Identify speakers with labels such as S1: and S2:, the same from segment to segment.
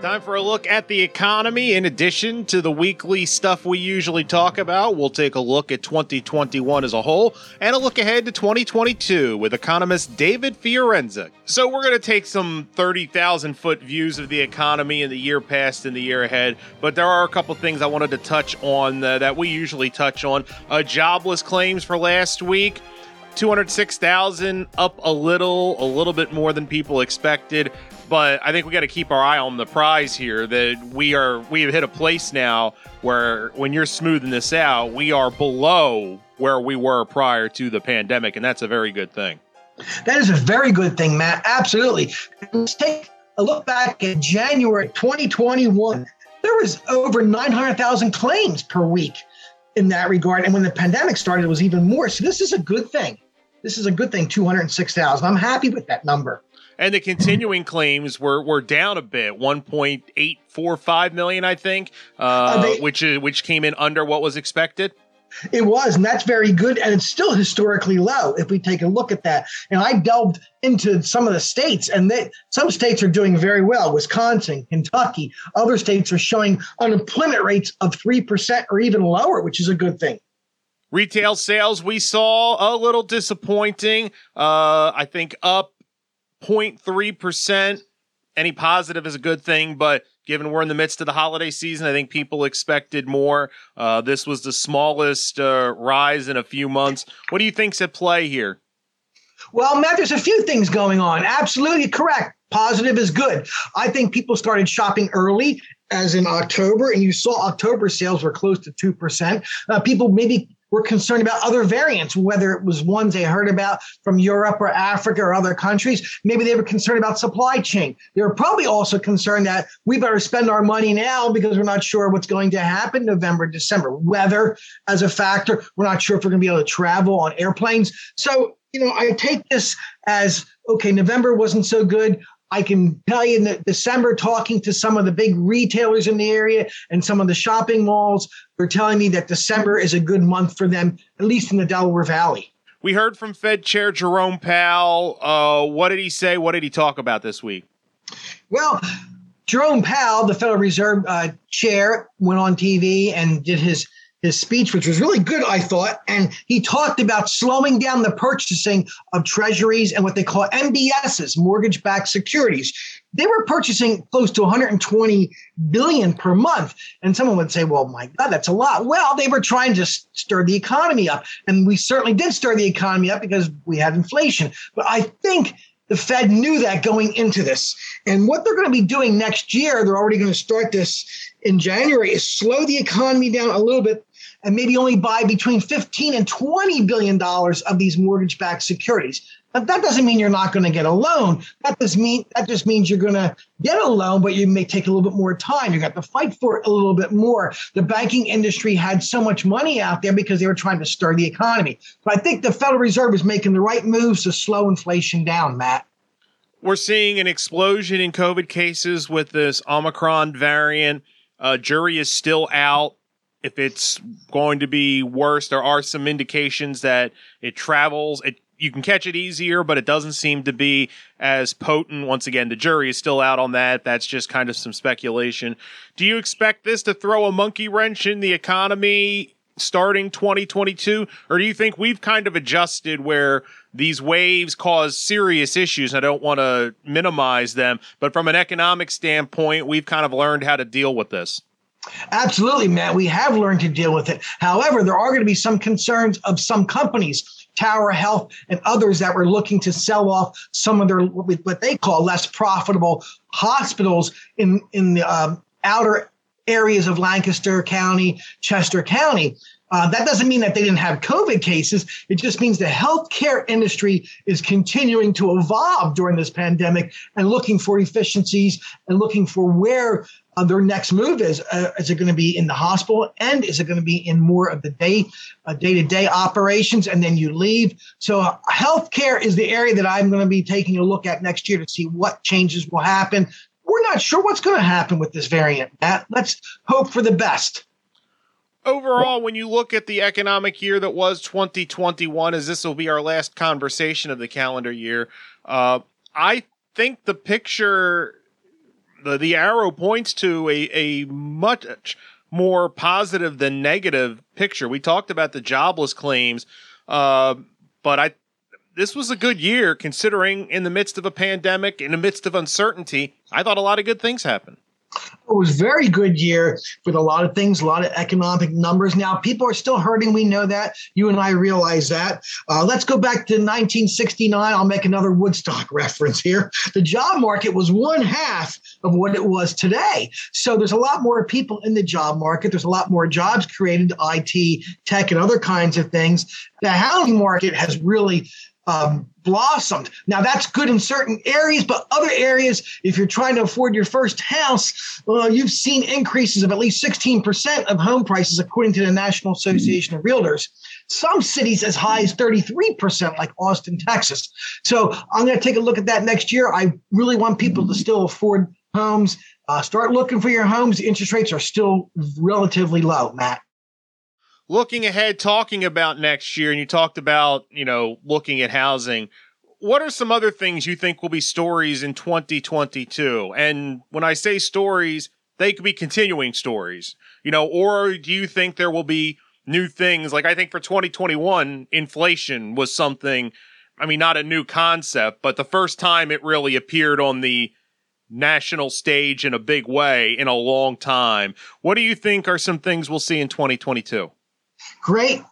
S1: Time for a look at the economy. In addition to the weekly stuff we usually talk about, we'll take a look at 2021 as a whole and a look ahead to 2022 with economist David Fiorenza. So, we're going to take some 30,000 foot views of the economy in the year past and the year ahead, but there are a couple things I wanted to touch on uh, that we usually touch on. Uh, jobless claims for last week. 206,000 up a little, a little bit more than people expected but I think we got to keep our eye on the prize here. That we are we have hit a place now where when you're smoothing this out, we are below where we were prior to the pandemic, and that's a very good thing.
S2: That is a very good thing, Matt. Absolutely. Let's take a look back at January 2021. There was over 900,000 claims per week in that regard, and when the pandemic started, it was even more. So this is a good thing. This is a good thing. 206,000. I'm happy with that number
S1: and the continuing claims were were down a bit, one point eight four five million, I think, uh, they, which is which came in under what was expected.
S2: It was, and that's very good, and it's still historically low if we take a look at that. And I delved into some of the states, and they, some states are doing very well. Wisconsin, Kentucky, other states are showing unemployment rates of three percent or even lower, which is a good thing.
S1: Retail sales we saw a little disappointing. Uh, I think up 0.3%. Any positive is a good thing, but given we're in the midst of the holiday season, I think people expected more. Uh, this was the smallest uh, rise in a few months. What do you think's at play here?
S2: Well, Matt, there's a few things going on. Absolutely correct. Positive is good. I think people started shopping early, as in October, and you saw October sales were close to 2%. Uh, people maybe were concerned about other variants, whether it was ones they heard about from Europe or Africa or other countries. Maybe they were concerned about supply chain. They were probably also concerned that we better spend our money now because we're not sure what's going to happen November, December. Weather as a factor. We're not sure if we're going to be able to travel on airplanes. So, you know, I take this as okay, November wasn't so good. I can tell you that December, talking to some of the big retailers in the area and some of the shopping malls, they're telling me that December is a good month for them, at least in the Delaware Valley.
S1: We heard from Fed Chair Jerome Powell. Uh, what did he say? What did he talk about this week?
S2: Well, Jerome Powell, the Federal Reserve uh, chair, went on TV and did his his speech, which was really good, I thought. And he talked about slowing down the purchasing of treasuries and what they call MBSs, mortgage backed securities. They were purchasing close to 120 billion per month. And someone would say, well, my God, that's a lot. Well, they were trying to stir the economy up. And we certainly did stir the economy up because we had inflation. But I think the Fed knew that going into this. And what they're going to be doing next year, they're already going to start this in January, is slow the economy down a little bit and maybe only buy between 15 and 20 billion dollars of these mortgage-backed securities. But that doesn't mean you're not going to get a loan. That does mean that just means you're going to get a loan, but you may take a little bit more time. You got to fight for it a little bit more. The banking industry had so much money out there because they were trying to stir the economy. But I think the Federal Reserve is making the right moves to slow inflation down, Matt.
S1: We're seeing an explosion in COVID cases with this Omicron variant. Uh, jury is still out if it's going to be worse. There are some indications that it travels. It you can catch it easier, but it doesn't seem to be as potent. Once again, the jury is still out on that. That's just kind of some speculation. Do you expect this to throw a monkey wrench in the economy starting 2022? Or do you think we've kind of adjusted where these waves cause serious issues? I don't want to minimize them, but from an economic standpoint, we've kind of learned how to deal with this.
S2: Absolutely, Matt. We have learned to deal with it. However, there are going to be some concerns of some companies, Tower Health and others that were looking to sell off some of their what they call less profitable hospitals in in the um, outer areas of Lancaster County, Chester County. Uh, that doesn't mean that they didn't have COVID cases. It just means the healthcare industry is continuing to evolve during this pandemic and looking for efficiencies and looking for where uh, their next move is. Uh, is it going to be in the hospital and is it going to be in more of the day, day to day operations and then you leave? So, uh, healthcare is the area that I'm going to be taking a look at next year to see what changes will happen. We're not sure what's going to happen with this variant. Matt. Let's hope for the best.
S1: overall, when you look at the economic year that was 2021, as this will be our last conversation of the calendar year, uh, I think the picture, the the arrow points to a a much more positive than negative picture. We talked about the jobless claims, uh, but I this was a good year considering in the midst of a pandemic, in the midst of uncertainty. I thought a lot of good things happened.
S2: It was very good year with a lot of things, a lot of economic numbers. Now people are still hurting. We know that. You and I realize that. Uh, let's go back to 1969. I'll make another Woodstock reference here. The job market was one half of what it was today. So there's a lot more people in the job market. There's a lot more jobs created, IT, tech, and other kinds of things. The housing market has really um, blossomed. Now that's good in certain areas, but other areas, if you're trying to afford your first house, well, you've seen increases of at least 16% of home prices, according to the National Association of Realtors. Some cities as high as 33%, like Austin, Texas. So I'm going to take a look at that next year. I really want people to still afford homes. Uh, start looking for your homes. Interest rates are still relatively low, Matt
S1: looking ahead, talking about next year, and you talked about, you know, looking at housing. What are some other things you think will be stories in 2022? And when I say stories, they could be continuing stories, you know, or do you think there will be new things? Like I think for 2021, inflation was something, I mean, not a new concept, but the first time it really appeared on the national stage in a big way in a long time. What do you think are some things we'll see in 2022?
S2: Great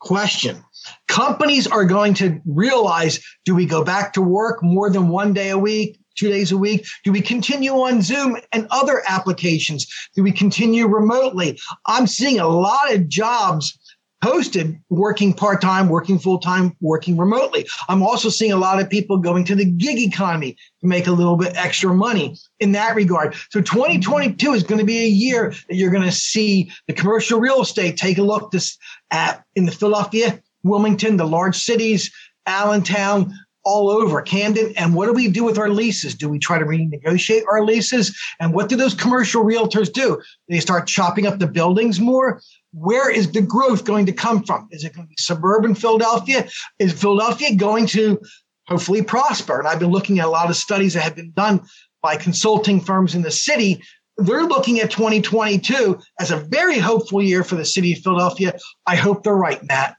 S2: question. Companies are going to realize do we go back to work more than one day a week, two days a week? Do we continue on Zoom and other applications? Do we continue remotely? I'm seeing a lot of jobs posted working part time, working full time, working remotely. I'm also seeing a lot of people going to the gig economy to make a little bit extra money in that regard. So 2022 is going to be a year that you're going to see the commercial real estate take a look this at in the Philadelphia, Wilmington, the large cities, Allentown, all over Camden. And what do we do with our leases? Do we try to renegotiate our leases? And what do those commercial realtors do? They start chopping up the buildings more where is the growth going to come from? Is it going to be suburban Philadelphia? Is Philadelphia going to hopefully prosper? And I've been looking at a lot of studies that have been done by consulting firms in the city. They're looking at 2022 as a very hopeful year for the city of Philadelphia. I hope they're right, Matt.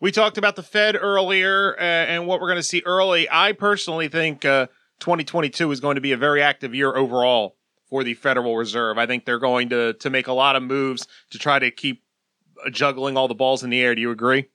S1: We talked about the Fed earlier uh, and what we're going to see early. I personally think uh, 2022 is going to be a very active year overall for the Federal Reserve. I think they're going to to make a lot of moves to try to keep uh, juggling all the balls in the air. Do you agree?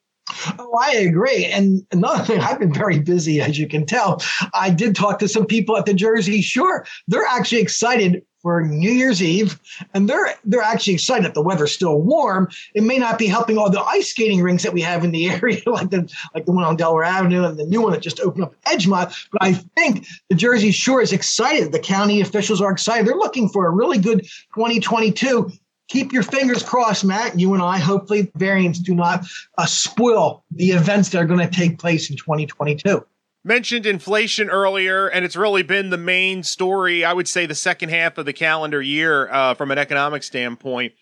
S2: Oh, I agree. And another thing, I've been very busy, as you can tell. I did talk to some people at the Jersey Shore. They're actually excited for New Year's Eve, and they're they're actually excited that the weather's still warm. It may not be helping all the ice skating rinks that we have in the area, like the like the one on Delaware Avenue and the new one that just opened up Edgemont. But I think the Jersey Shore is excited. The county officials are excited. They're looking for a really good 2022 keep your fingers crossed, Matt. You and I, hopefully, variants do not uh, spoil the events that are going to take place in 2022
S1: mentioned inflation earlier, and it's really been the main story, I would say, the second half of the calendar year uh, from an economic standpoint.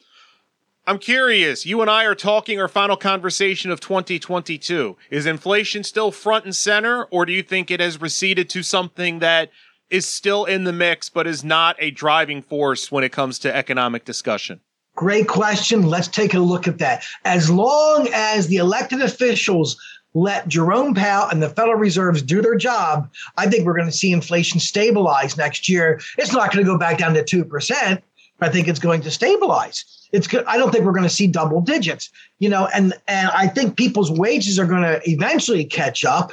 S1: I'm curious, you and I are talking our final conversation of 2022. Is inflation still front and center, or do you think it has receded to something that is still in the mix but is not a driving force when it comes to economic discussion?
S2: Great question. Let's take a look at that. As long as the elected officials let Jerome Powell and the Federal Reserves do their job, I think we're going to see inflation stabilize next year. It's not going to go back down to 2%. I think it's going to stabilize. It's good. I don't think we're going to see double digits, you know, and, and I think people's wages are going to eventually catch up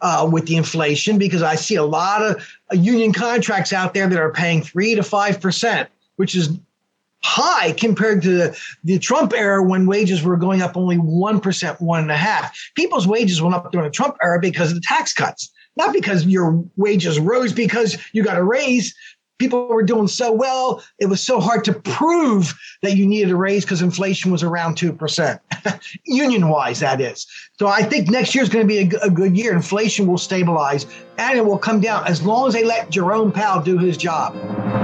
S2: uh, with the inflation because I see a lot of union contracts out there that are paying three to 5%, which is high compared to the, the Trump era when wages were going up only 1%, one and a half. People's wages went up during the Trump era because of the tax cuts, not because your wages rose because you got a raise. People were doing so well, it was so hard to prove that you needed a raise because inflation was around 2%, union wise, that is. So I think next year is going to be a, a good year. Inflation will stabilize and it will come down as long as they let Jerome Powell do his job.